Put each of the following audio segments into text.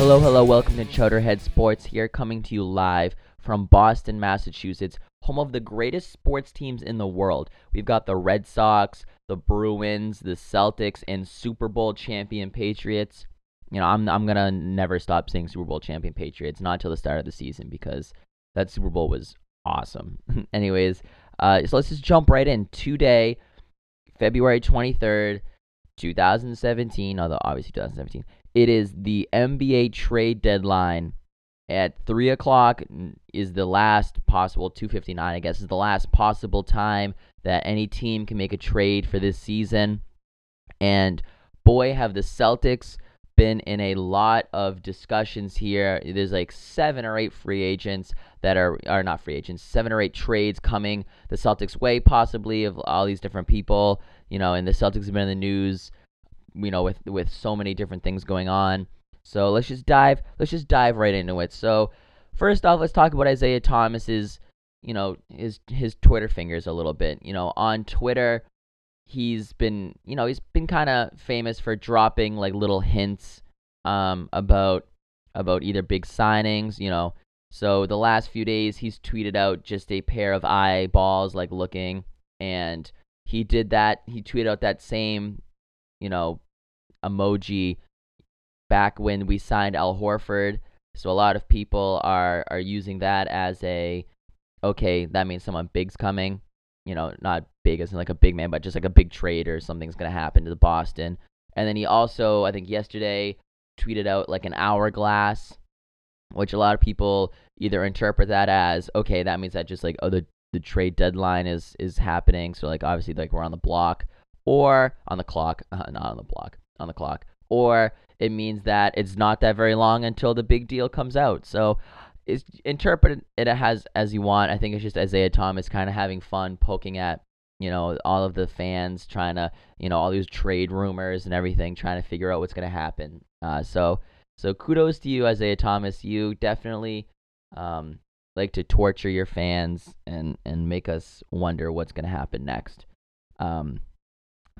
Hello, hello, welcome to Chowderhead Sports here, coming to you live from Boston, Massachusetts, home of the greatest sports teams in the world. We've got the Red Sox, the Bruins, the Celtics, and Super Bowl champion Patriots. You know, I'm I'm gonna never stop saying Super Bowl champion Patriots, not till the start of the season, because that Super Bowl was awesome. Anyways, uh, so let's just jump right in. Today, February 23rd, 2017, although obviously 2017, it is the NBA trade deadline at 3 o'clock is the last possible 259 i guess is the last possible time that any team can make a trade for this season. And boy have the celtics been in a lot of discussions here. There's like seven or eight free agents that are are not free agents seven or eight trades coming the celtics way possibly of all these different people. You know and the celtics have been in the news you know with with so many different things going on so let's just dive let's just dive right into it. So first off, let's talk about Isaiah Thomas's you know his his Twitter fingers a little bit. You know, on Twitter, he's been you know he's been kind of famous for dropping like little hints um about about either big signings, you know. So the last few days he's tweeted out just a pair of eyeballs like looking and he did that he tweeted out that same, you know, emoji back when we signed Al Horford. So a lot of people are are using that as a okay, that means someone big's coming. You know, not big as in like a big man, but just like a big trade or something's gonna happen to the Boston. And then he also, I think yesterday, tweeted out like an hourglass, which a lot of people either interpret that as okay, that means that just like oh the the trade deadline is is happening, so like obviously like we're on the block or on the clock, uh, not on the block, on the clock, or it means that it's not that very long until the big deal comes out. So it's interpret it as as you want. I think it's just Isaiah Thomas kind of having fun poking at you know all of the fans trying to you know all these trade rumors and everything trying to figure out what's going to happen. Uh, so so kudos to you Isaiah Thomas. You definitely um, like to torture your fans and and make us wonder what's going to happen next. Um,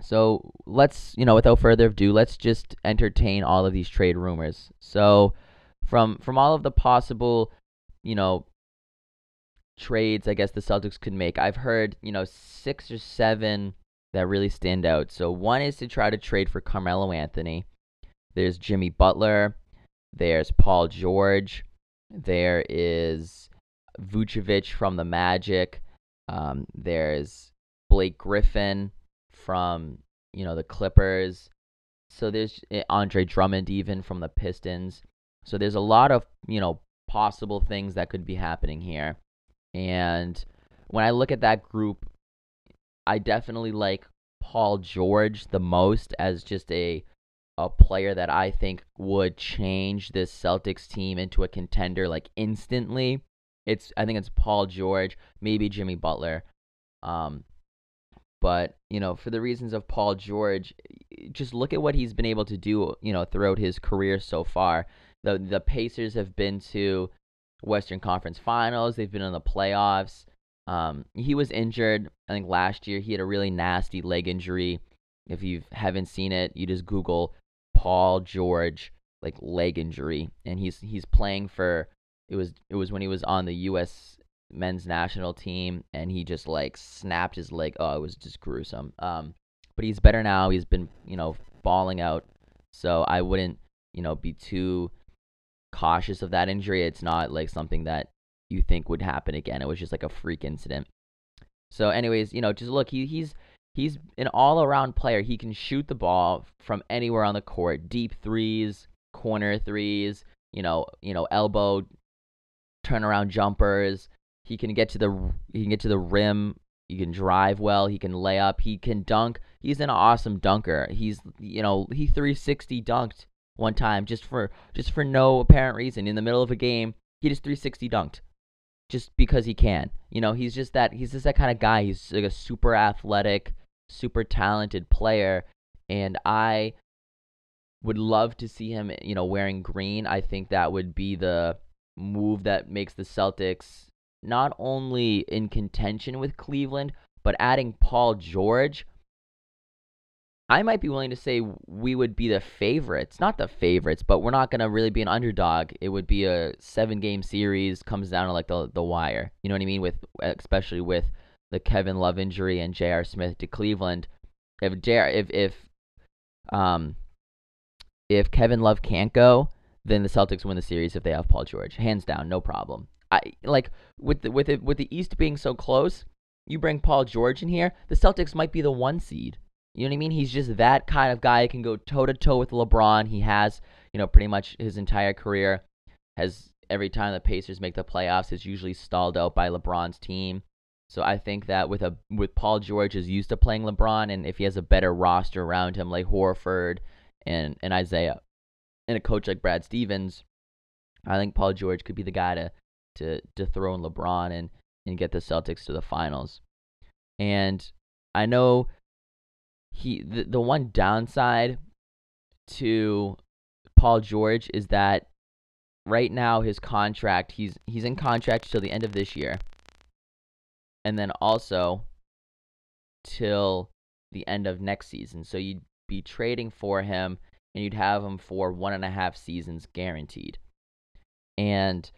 so let's, you know, without further ado, let's just entertain all of these trade rumors. So from from all of the possible, you know, trades I guess the Celtics could make, I've heard, you know, six or seven that really stand out. So one is to try to trade for Carmelo Anthony. There's Jimmy Butler. There's Paul George. There is Vucevic from the Magic. Um, there's Blake Griffin from you know the Clippers. So there's eh, Andre Drummond even from the Pistons. So there's a lot of you know possible things that could be happening here. And when I look at that group, I definitely like Paul George the most as just a a player that I think would change this Celtics team into a contender like instantly. It's I think it's Paul George, maybe Jimmy Butler. Um, but, you know, for the reasons of Paul George, just look at what he's been able to do, you know, throughout his career so far. The the Pacers have been to Western Conference Finals, they've been in the playoffs. Um, he was injured, I think last year. He had a really nasty leg injury. If you haven't seen it, you just Google Paul George like leg injury, and he's he's playing for. It was it was when he was on the U.S men's national team, and he just like snapped his leg. Oh, it was just gruesome. Um, but he's better now. He's been you know falling out, so I wouldn't you know be too cautious of that injury. It's not like something that you think would happen again. It was just like a freak incident. So, anyways, you know, just look, he he's he's an all-around player. He can shoot the ball from anywhere on the court, deep threes, corner threes, you know, you know, elbow turnaround jumpers. He can get to the he can get to the rim. He can drive well. He can lay up. He can dunk. He's an awesome dunker. He's you know he 360 dunked one time just for just for no apparent reason in the middle of a game. He just 360 dunked just because he can. You know he's just that he's just that kind of guy. He's like a super athletic, super talented player, and I would love to see him you know wearing green. I think that would be the move that makes the Celtics not only in contention with Cleveland, but adding Paul George, I might be willing to say we would be the favorites, not the favorites, but we're not gonna really be an underdog. It would be a seven game series, comes down to like the the wire. You know what I mean? With especially with the Kevin Love injury and J.R. Smith to Cleveland. If J.R. if if um if Kevin Love can't go, then the Celtics win the series if they have Paul George, hands down, no problem. I like with the, with it with the East being so close. You bring Paul George in here, the Celtics might be the one seed. You know what I mean? He's just that kind of guy. He can go toe to toe with LeBron. He has, you know, pretty much his entire career has every time the Pacers make the playoffs is usually stalled out by LeBron's team. So I think that with a with Paul George is used to playing LeBron, and if he has a better roster around him like Horford and and Isaiah, and a coach like Brad Stevens, I think Paul George could be the guy to to dethrone LeBron and and get the Celtics to the finals. And I know he the, the one downside to Paul George is that right now his contract he's he's in contract till the end of this year. And then also till the end of next season. So you'd be trading for him and you'd have him for one and a half seasons guaranteed. And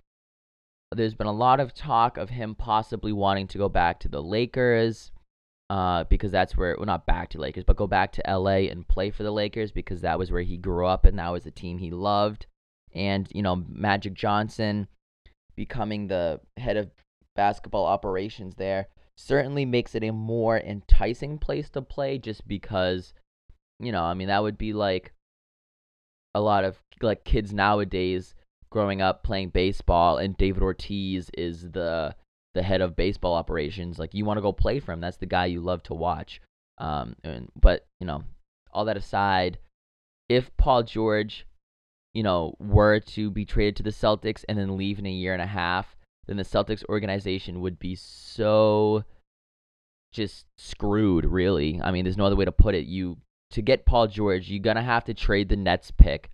there's been a lot of talk of him possibly wanting to go back to the Lakers uh, because that's where, well, not back to Lakers, but go back to LA and play for the Lakers because that was where he grew up and that was the team he loved. And, you know, Magic Johnson becoming the head of basketball operations there certainly makes it a more enticing place to play just because, you know, I mean, that would be like a lot of like kids nowadays growing up playing baseball and David Ortiz is the the head of baseball operations, like you want to go play for him. That's the guy you love to watch. Um, and, but you know, all that aside, if Paul George, you know, were to be traded to the Celtics and then leave in a year and a half, then the Celtics organization would be so just screwed, really. I mean, there's no other way to put it. You to get Paul George, you're gonna have to trade the Nets pick,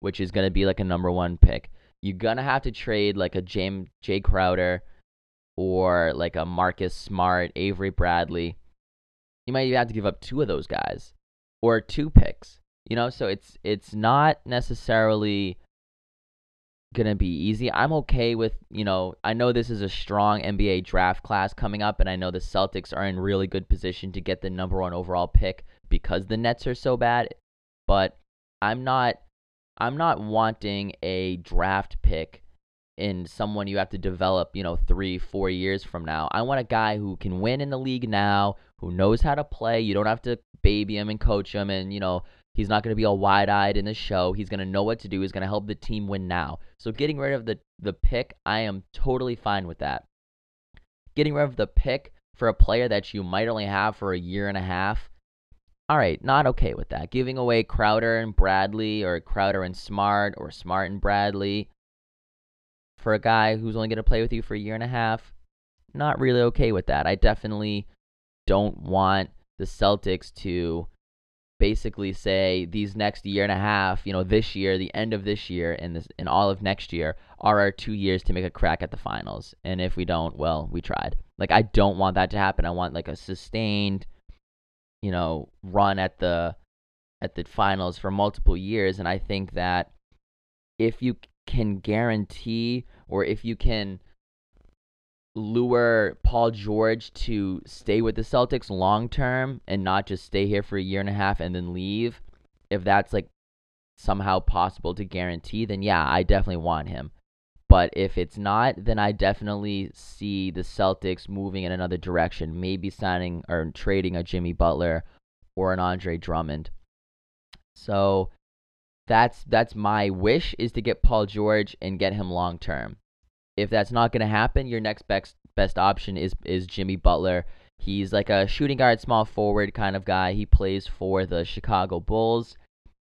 which is gonna be like a number one pick. You're gonna have to trade like a James Jae Crowder or like a Marcus Smart, Avery Bradley. You might even have to give up two of those guys or two picks. You know, so it's it's not necessarily gonna be easy. I'm okay with, you know, I know this is a strong NBA draft class coming up, and I know the Celtics are in really good position to get the number one overall pick because the Nets are so bad. But I'm not I'm not wanting a draft pick in someone you have to develop, you know, three, four years from now. I want a guy who can win in the league now, who knows how to play. You don't have to baby him and coach him, and, you know, he's not going to be all wide eyed in the show. He's going to know what to do. He's going to help the team win now. So getting rid of the, the pick, I am totally fine with that. Getting rid of the pick for a player that you might only have for a year and a half, all right, not okay with that. Giving away Crowder and Bradley, or Crowder and Smart, or Smart and Bradley for a guy who's only going to play with you for a year and a half, not really okay with that. I definitely don't want the Celtics to basically say these next year and a half, you know, this year, the end of this year, and this and all of next year are our two years to make a crack at the finals. And if we don't, well, we tried. Like I don't want that to happen. I want like a sustained, you know, run at the at the finals for multiple years. And I think that if you can guarantee or if you can lure Paul George to stay with the Celtics long term and not just stay here for a year and a half and then leave, if that's like somehow possible to guarantee, then yeah, I definitely want him. But if it's not, then I definitely see the Celtics moving in another direction, maybe signing or trading a Jimmy Butler or an Andre Drummond. So that's that's my wish is to get Paul George and get him long term. If that's not going to happen, your next best best option is is Jimmy Butler. He's like a shooting guard, small forward kind of guy. He plays for the Chicago Bulls,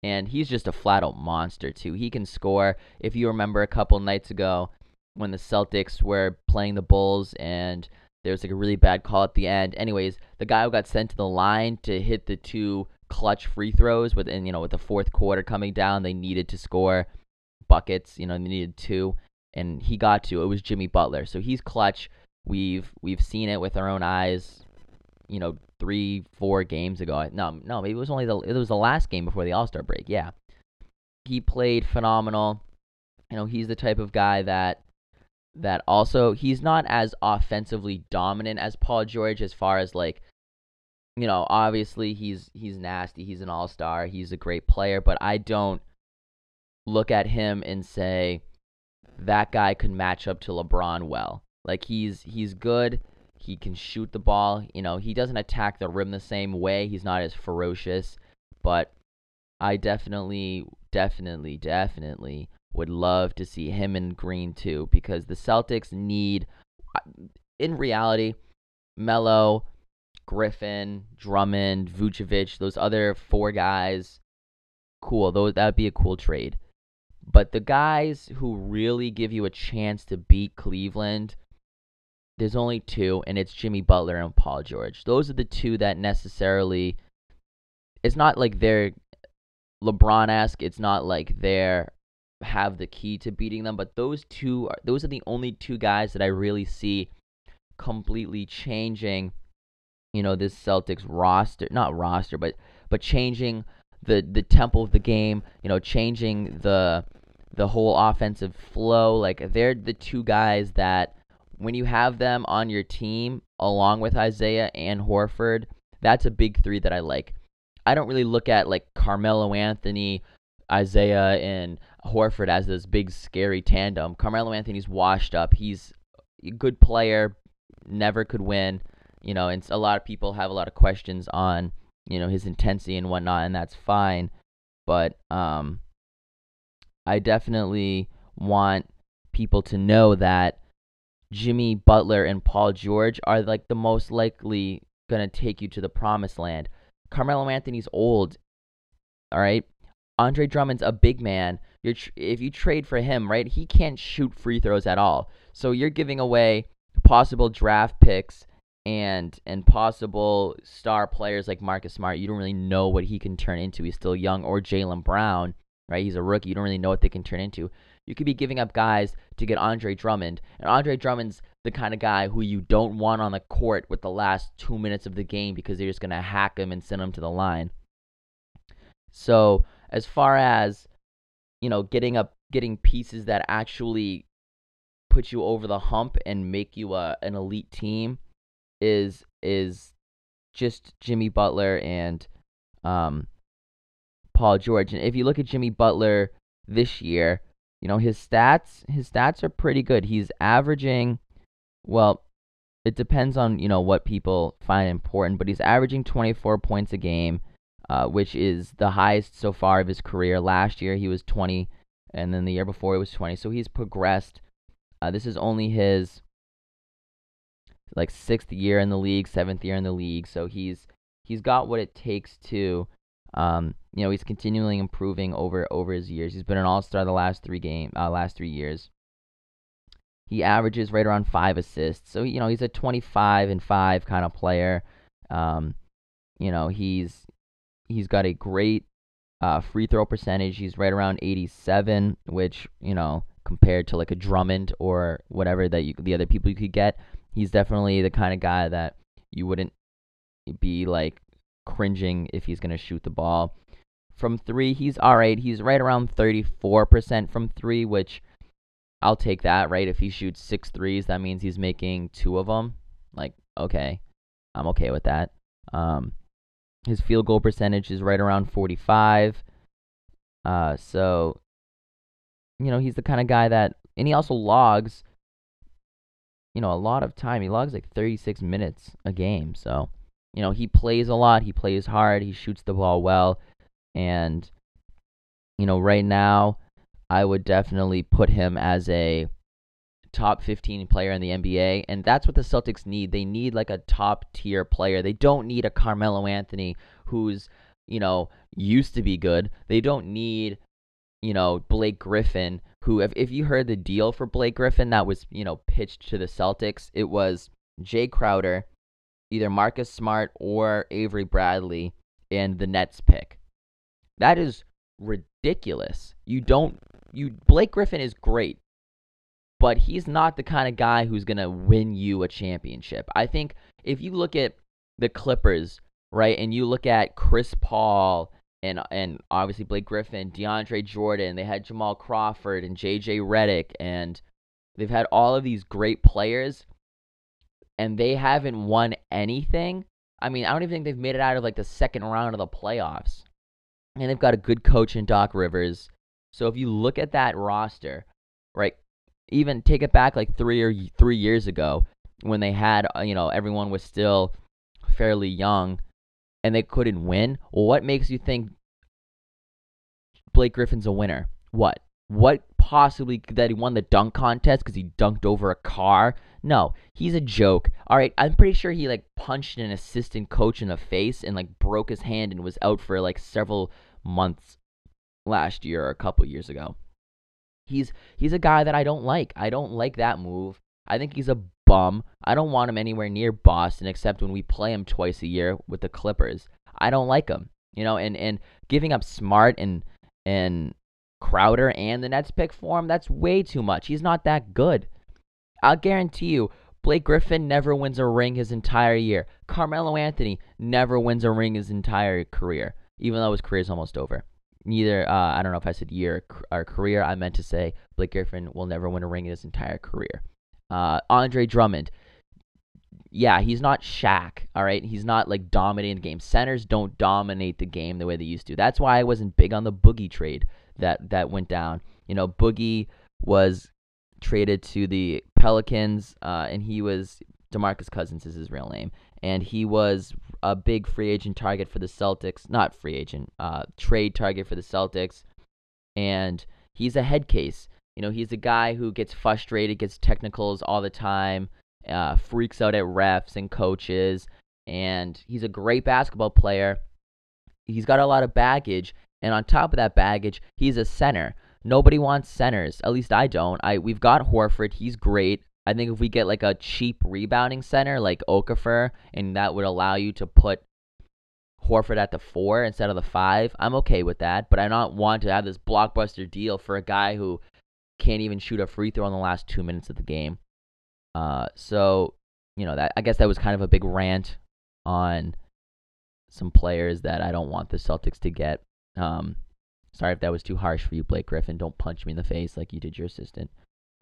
and he's just a flat out monster too. He can score. If you remember a couple nights ago when the Celtics were playing the Bulls and there was like a really bad call at the end. Anyways, the guy who got sent to the line to hit the two clutch free throws within you know with the fourth quarter coming down they needed to score buckets you know they needed two and he got to it was Jimmy Butler so he's clutch we've we've seen it with our own eyes you know, three, four games ago. No, no, maybe it was only the it was the last game before the All Star break. Yeah, he played phenomenal. You know, he's the type of guy that that also he's not as offensively dominant as Paul George as far as like you know, obviously he's he's nasty, he's an all-star, he's a great player, but I don't look at him and say that guy could match up to LeBron well. Like he's he's good, he can shoot the ball, you know, he doesn't attack the rim the same way, he's not as ferocious, but I definitely definitely definitely would love to see him in green too because the Celtics need in reality Melo Griffin, Drummond, Vucevic, those other four guys, cool. Those that would be a cool trade. But the guys who really give you a chance to beat Cleveland, there's only two, and it's Jimmy Butler and Paul George. Those are the two that necessarily. It's not like they're LeBron esque. It's not like they're have the key to beating them. But those two, are, those are the only two guys that I really see completely changing you know this Celtics roster, not roster, but but changing the the tempo of the game, you know, changing the the whole offensive flow. Like they're the two guys that when you have them on your team along with Isaiah and Horford, that's a big 3 that I like. I don't really look at like Carmelo Anthony, Isaiah and Horford as this big scary tandem. Carmelo Anthony's washed up. He's a good player, never could win you know, and a lot of people have a lot of questions on, you know, his intensity and whatnot, and that's fine. But um, I definitely want people to know that Jimmy Butler and Paul George are like the most likely gonna take you to the promised land. Carmelo Anthony's old, all right. Andre Drummond's a big man. You're tr- if you trade for him, right? He can't shoot free throws at all. So you're giving away possible draft picks and and possible star players like Marcus Smart, you don't really know what he can turn into. He's still young, or Jaylen Brown, right? He's a rookie. You don't really know what they can turn into. You could be giving up guys to get Andre Drummond, and Andre Drummond's the kind of guy who you don't want on the court with the last two minutes of the game because they're just gonna hack him and send him to the line. So as far as you know, getting up, getting pieces that actually put you over the hump and make you a an elite team is is just Jimmy Butler and um, Paul George. And if you look at Jimmy Butler this year, you know his stats his stats are pretty good. He's averaging well, it depends on you know what people find important, but he's averaging 24 points a game, uh, which is the highest so far of his career. Last year he was 20, and then the year before he was 20. So he's progressed. Uh, this is only his like sixth year in the league, seventh year in the league. So he's he's got what it takes to um, you know, he's continually improving over over his years. He's been an all-star the last 3 game uh, last 3 years. He averages right around 5 assists. So, you know, he's a 25 and 5 kind of player. Um, you know, he's he's got a great uh, free throw percentage. He's right around 87, which, you know, compared to like a Drummond or whatever that you the other people you could get, he's definitely the kind of guy that you wouldn't be like cringing if he's going to shoot the ball. From three, he's all right. He's right around 34% from three, which I'll take that, right? If he shoots six threes, that means he's making two of them. Like, okay, I'm okay with that. Um, his field goal percentage is right around 45. Uh, so, you know, he's the kind of guy that, and he also logs you know, a lot of time. He logs like 36 minutes a game. So, you know, he plays a lot. He plays hard. He shoots the ball well. And, you know, right now, I would definitely put him as a top 15 player in the NBA. And that's what the Celtics need. They need like a top tier player. They don't need a Carmelo Anthony who's, you know, used to be good. They don't need, you know, Blake Griffin who if, if you heard the deal for Blake Griffin that was, you know, pitched to the Celtics, it was Jae Crowder, either Marcus Smart or Avery Bradley in the Nets pick. That is ridiculous. You don't you Blake Griffin is great, but he's not the kind of guy who's going to win you a championship. I think if you look at the Clippers, right? And you look at Chris Paul and and obviously Blake Griffin, DeAndre Jordan, they had Jamal Crawford and JJ Redick and they've had all of these great players and they haven't won anything. I mean, I don't even think they've made it out of like the second round of the playoffs. And they've got a good coach in Doc Rivers. So if you look at that roster, right, even take it back like 3 or 3 years ago when they had, uh, you know, everyone was still fairly young and they couldn't win. What makes you think Blake Griffin's a winner? What? What possibly that he won the dunk contest because he dunked over a car? No, he's a joke. All right, I'm pretty sure he like punched an assistant coach in the face and like broke his hand and was out for like several months last year or a couple years ago. He's he's a guy that I don't like. I don't like that move. I think he's a bum. I don't want him anywhere near Boston except when we play him twice a year with the Clippers. I don't like him. You know, and and giving up Smart and and Crowder and the Nets pick for him, that's way too much. He's not that good. I'll guarantee you, Blake Griffin never wins a ring his entire year. Carmelo Anthony never wins a ring his entire career, even though his career is almost over. Neither, uh, I don't know if I said year or career. I meant to say Blake Griffin will never win a ring in his entire career. Uh, Andre Drummond, yeah, he's not Shaq, all right? He's not like dominating the game. Centers don't dominate the game the way they used to. That's why I wasn't big on the Boogie trade that that went down. You know, Boogie was traded to the Pelicans, uh, and he was DeMarcus Cousins is his real name, and he was a big free agent target for the Celtics. Not free agent, uh, trade target for the Celtics, and he's a head case. You know, he's a guy who gets frustrated, gets technicals all the time, uh, freaks out at refs and coaches, and he's a great basketball player. He's got a lot of baggage, and on top of that baggage, he's a center. Nobody wants centers. At least I don't. I we've got Horford. He's great. I think if we get like a cheap rebounding center like Okafor, and that would allow you to put Horford at the four instead of the five, I'm okay with that. But I don't want to have this blockbuster deal for a guy who can't even shoot a free throw in the last two minutes of the game. Uh, so you know that I guess that was kind of a big rant on some players that I don't want the Celtics to get. Um, sorry if that was too harsh for you, Blake Griffin. Don't punch me in the face like you did your assistant.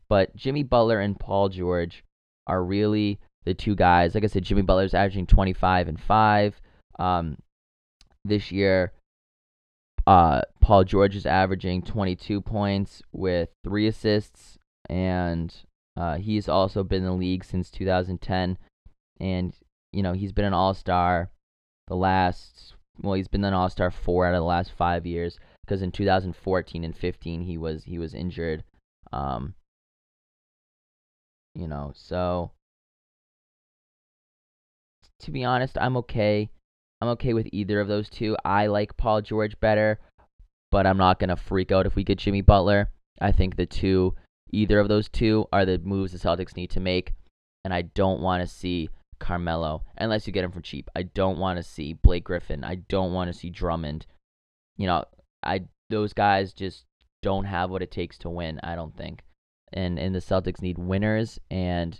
But Jimmy Butler and Paul George are really the two guys. Like I said, Jimmy Butler's averaging 25 and 5 um, this year. Uh, Paul George is averaging 22 points with three assists, and uh, he's also been in the league since 2010. And, you know, he's been an all star the last well, he's been an All Star four out of the last five years because in 2014 and 15 he was he was injured. Um, you know, so to be honest, I'm okay. I'm okay with either of those two. I like Paul George better, but I'm not gonna freak out if we get Jimmy Butler. I think the two, either of those two, are the moves the Celtics need to make, and I don't want to see Carmelo unless you get him for cheap. I don't want to see Blake Griffin. I don't want to see Drummond. You know, I those guys just don't have what it takes to win. I don't think, and and the Celtics need winners, and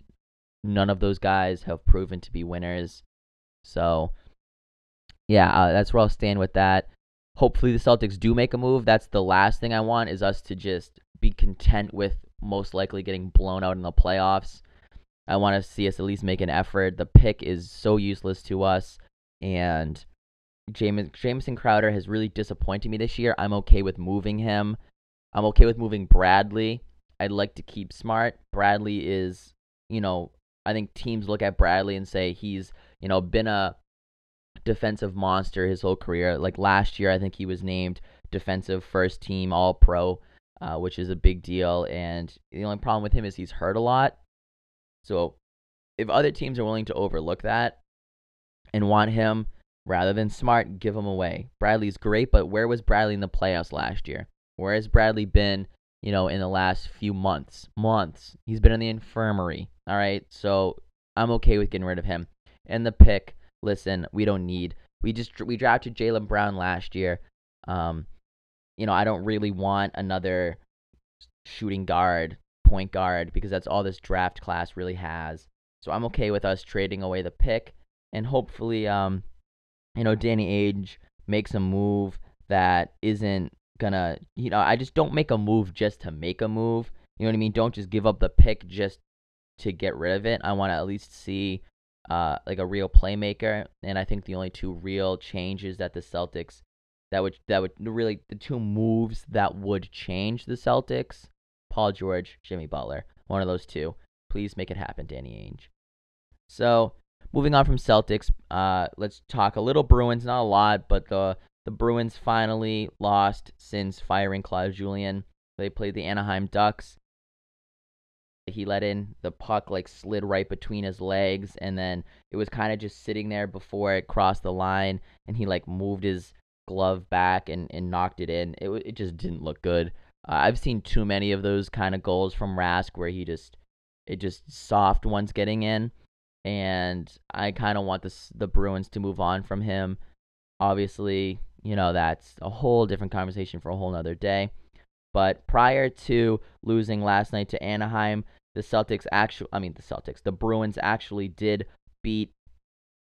none of those guys have proven to be winners. So, yeah, uh, that's where I'll stand with that. Hopefully, the Celtics do make a move. That's the last thing I want is us to just be content with most likely getting blown out in the playoffs I want to see us at least make an effort. The pick is so useless to us, and James Jamison Crowder has really disappointed me this year. I'm okay with moving him. I'm okay with moving Bradley. I'd like to keep Smart. Bradley is, you know, I think teams look at Bradley and say he's, you know, been a defensive monster his whole career. Like last year, I think he was named defensive first team All Pro, uh, which is a big deal. And the only problem with him is he's hurt a lot. So if other teams are willing to overlook that and want him rather than Smart, give him away. Bradley's great, but where was Bradley in the playoffs last year? Where has Bradley been, you know, in the last few months? Months. He's been in the infirmary. All right. So I'm okay with getting rid of him. And the pick, listen, we don't need. We just we drafted Jaylen Brown last year. Um, you know, I don't really want another shooting guard point guard because that's all this draft class really has. So I'm okay with us trading away the pick and hopefully, um, you know, Danny Ainge makes a move that isn't gonna, you know, I just don't make a move just to make a move. You know what I mean? Don't just give up the pick just to get rid of it. I want to at least see uh, like a real playmaker, and I think the only two real changes that the Celtics that would that would really the two moves that would change the Celtics, Paul George, Jimmy Butler, one of those two. Please make it happen, Danny Ainge. So moving on from Celtics, uh, let's talk a little Bruins, not a lot, but the the Bruins finally lost since firing Claude Julien. They played the Anaheim Ducks. He let in the puck like slid right between his legs and then it was kind of just sitting there before it crossed the line and he like moved his glove back and, and knocked it in. It, it just didn't look good. Uh, i've seen too many of those kind of goals from rask where he just it just soft ones getting in and i kind of want the bruins to move on from him obviously you know that's a whole different conversation for a whole nother day but prior to losing last night to Anaheim, the Celtics actually, I mean, the Celtics, the Bruins actually did beat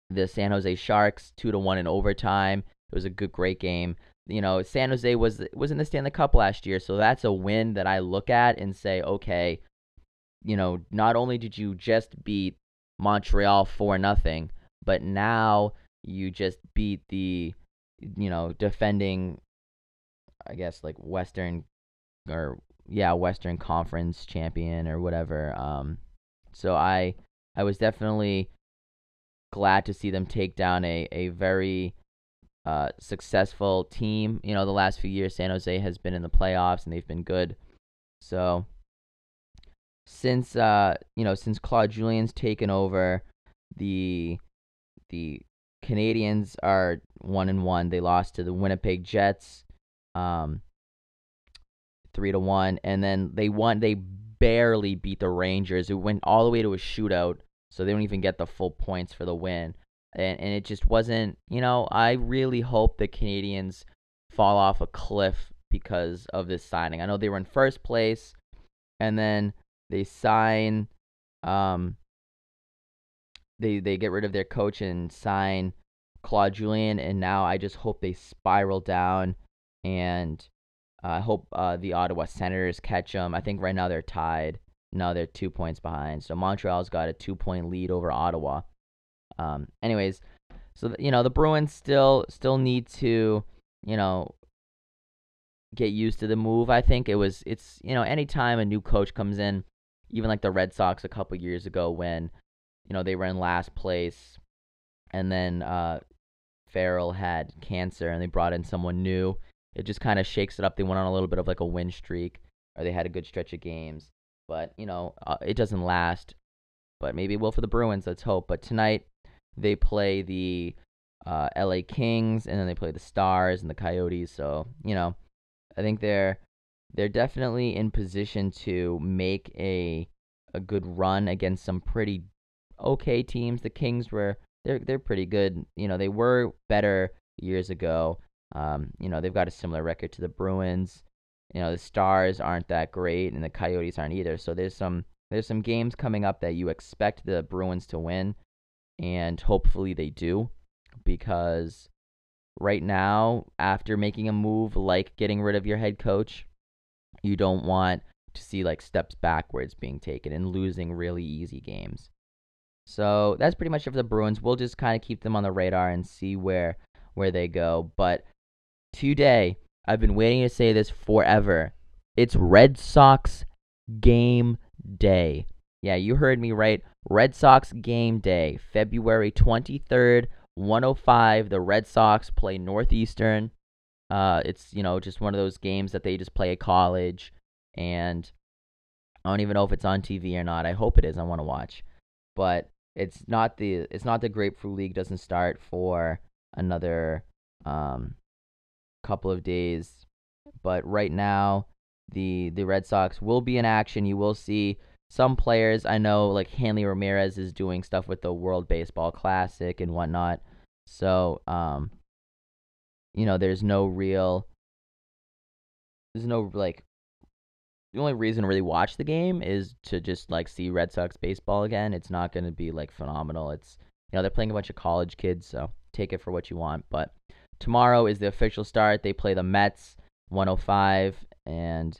the San Jose Sharks 2 to 1 in overtime. It was a good, great game. You know, San Jose was was in the Stanley Cup last year, so that's a win that I look at and say, okay, you know, not only did you just beat Montreal for nothing, but now you just beat the, you know, defending, I guess like Western or yeah, Western Conference champion or whatever. Um, so I I was definitely glad to see them take down a a very uh, successful team. You know, the last few years, San Jose has been in the playoffs and they've been good. So since uh, you know, since Claude Julien's taken over, the the Canadiens are one and one. They lost to the Winnipeg Jets. Um, three to one, and then they won. They barely beat the Rangers, who went all the way to a shootout, so they don't even get the full points for the win. And and it just wasn't. You know, I really hope the Canadiens fall off a cliff because of this signing. I know they were in first place, and then they sign. Um, they they get rid of their coach and sign Claude Julien, and now I just hope they spiral down and uh, I hope uh, the Ottawa Senators catch them. I think right now they're tied. No, they're two points behind. So Montreal's got a two point lead over Ottawa. Um, anyways, so you know the Bruins still still need to you know get used to the move. I think it was it's you know anytime a new coach comes in, even like the Red Sox a couple years ago when you know they were in last place, and then uh, Farrell had cancer and they brought in someone new it just kind of shakes it up. They went on a little bit of like a win streak, or they had a good stretch of games. But you know, uh, it doesn't last. But maybe it will for the Bruins. Let's hope. But tonight they play the uh, L.A. Kings, and then they play the Stars and the Coyotes. So you know, I think they're they're definitely in position to make a a good run against some pretty okay teams. The Kings were they're they're pretty good. You know, they were better years ago. Um, you know, they've got a similar record to the Bruins. You know, the Stars aren't that great, and the Coyotes aren't either. So there's some there's some games coming up that you expect the Bruins to win, and hopefully they do, because right now, after making a move like getting rid of your head coach, you don't want to see like steps backwards being taken and losing really easy games. So that's pretty much it for the Bruins. We'll just kind of keep them on the radar and see where where they go. But today. I've been waiting to say this forever. It's Red Sox game day. Yeah, you heard me right. Red Sox game day, February 23rd, 105. The Red Sox play Northeastern. Uh, it's, you know, just one of those games that they just play at college. And I don't even know if it's on TV or not. I hope it is. I want to watch. But it's not the it's not the Grapefruit League doesn't start for another um couple of days. But right now, the the Red Sox will be in action. You will see some players. I know like Hanley Ramirez is doing stuff with the World Baseball Classic and whatnot. So, um, you know, there's no real, there's no like, the only reason to really watch the game is to just like see Red Sox baseball again. It's not going to be like phenomenal. It's you know they're playing a bunch of college kids, so take it for what you want. But tomorrow is the official start. They play the Mets 105, and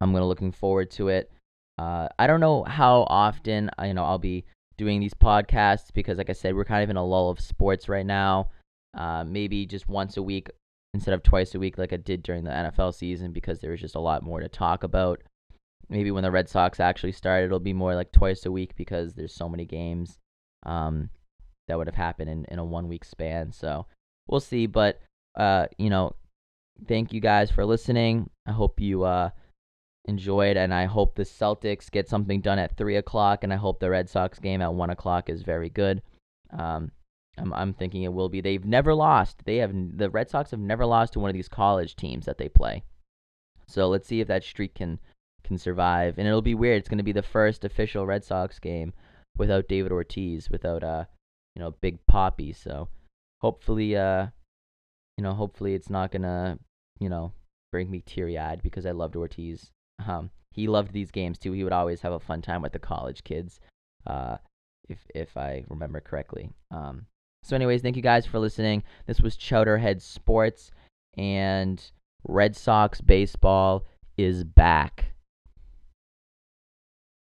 I'm gonna looking forward to it. Uh, I don't know how often uh, you know I'll be doing these podcasts because, like I said, we're kind of in a lull of sports right now. Uh, maybe just once a week instead of twice a week like I did during the NFL season because there was just a lot more to talk about. Maybe when the Red Sox actually start, it'll be more like twice a week because there's so many games um, that would have happened in, in a one week span. So we'll see. But, uh, you know, thank you guys for listening. I hope you uh, enjoyed, and I hope the Celtics get something done at 3 o'clock, and I hope the Red Sox game at 1 o'clock is very good. Um, I'm, I'm thinking it will be. They've never lost. They have the Red Sox have never lost to one of these college teams that they play. So let's see if that streak can can survive. And it'll be weird. It's going to be the first official Red Sox game without David Ortiz, without uh, you know, Big Papi. So hopefully, uh, you know, hopefully it's not gonna, you know, bring me teary eyed because I loved Ortiz. Um, he loved these games too. He would always have a fun time with the college kids. Uh, if if I remember correctly. Um, so, anyways, thank you guys for listening. This was Chowderhead Sports, and Red Sox baseball is back.